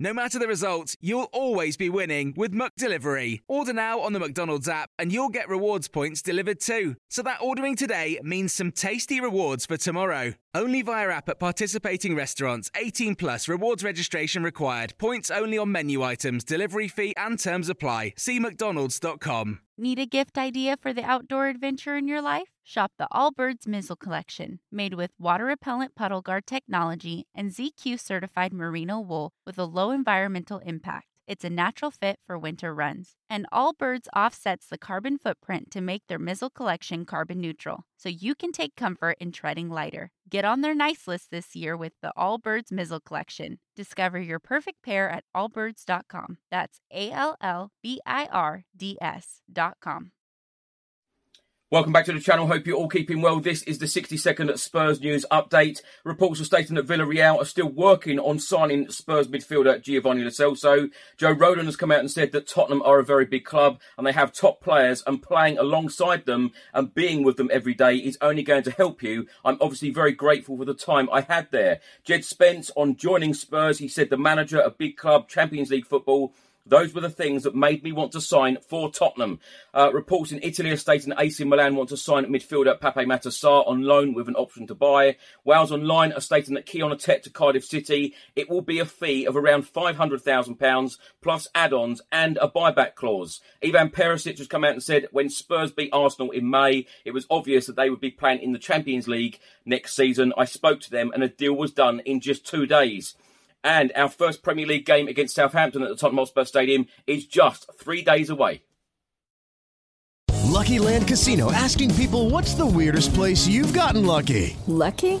No matter the result, you'll always be winning with McDelivery. Order now on the McDonald's app and you'll get rewards points delivered too. So that ordering today means some tasty rewards for tomorrow. Only via app at participating restaurants. 18 plus rewards registration required. Points only on menu items, delivery fee and terms apply. See mcdonalds.com. Need a gift idea for the outdoor adventure in your life? Shop the Allbirds Mizzle Collection, made with water repellent puddle guard technology and ZQ certified merino wool with a low environmental impact. It's a natural fit for winter runs. And Allbirds offsets the carbon footprint to make their Mizzle collection carbon neutral, so you can take comfort in treading lighter. Get on their nice list this year with the Allbirds Mizzle collection. Discover your perfect pair at allbirds.com. That's A L L B I R D S.com. Welcome back to the channel. Hope you're all keeping well. This is the 60 second Spurs news update. Reports are stating that Villarreal are still working on signing Spurs midfielder Giovani Lo. Joe Rodon has come out and said that Tottenham are a very big club and they have top players and playing alongside them and being with them every day is only going to help you. I'm obviously very grateful for the time I had there. Jed Spence on joining Spurs, he said the manager, a big club, Champions League football, those were the things that made me want to sign for Tottenham. Uh, reports in Italy are stating AC Milan want to sign midfielder Pape Matar Sarr on loan with an option to buy. Wales Online are stating that Kion Etete to Cardiff City. It will be a fee of around £500,000 plus add-ons and a buyback clause. Ivan Perisic has come out and said when Spurs beat Arsenal in May, it was obvious that they would be playing in the Champions League next season. I spoke to them and a deal was done in just two days. And our first Premier League game against Southampton at the Tottenham Hotspur Stadium is just three days away. Lucky Land Casino asking people what's the weirdest place you've gotten lucky? Lucky?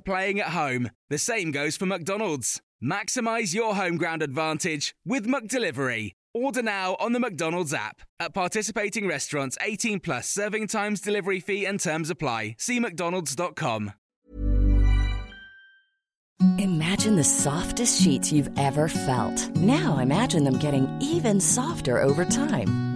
like playing at home. The same goes for McDonald's. Maximize your home ground advantage with McDelivery. Order now on the McDonald's app. At participating restaurants, 18 plus serving times, delivery fee, and terms apply. See McDonald's.com. Imagine the softest sheets you've ever felt. Now imagine them getting even softer over time.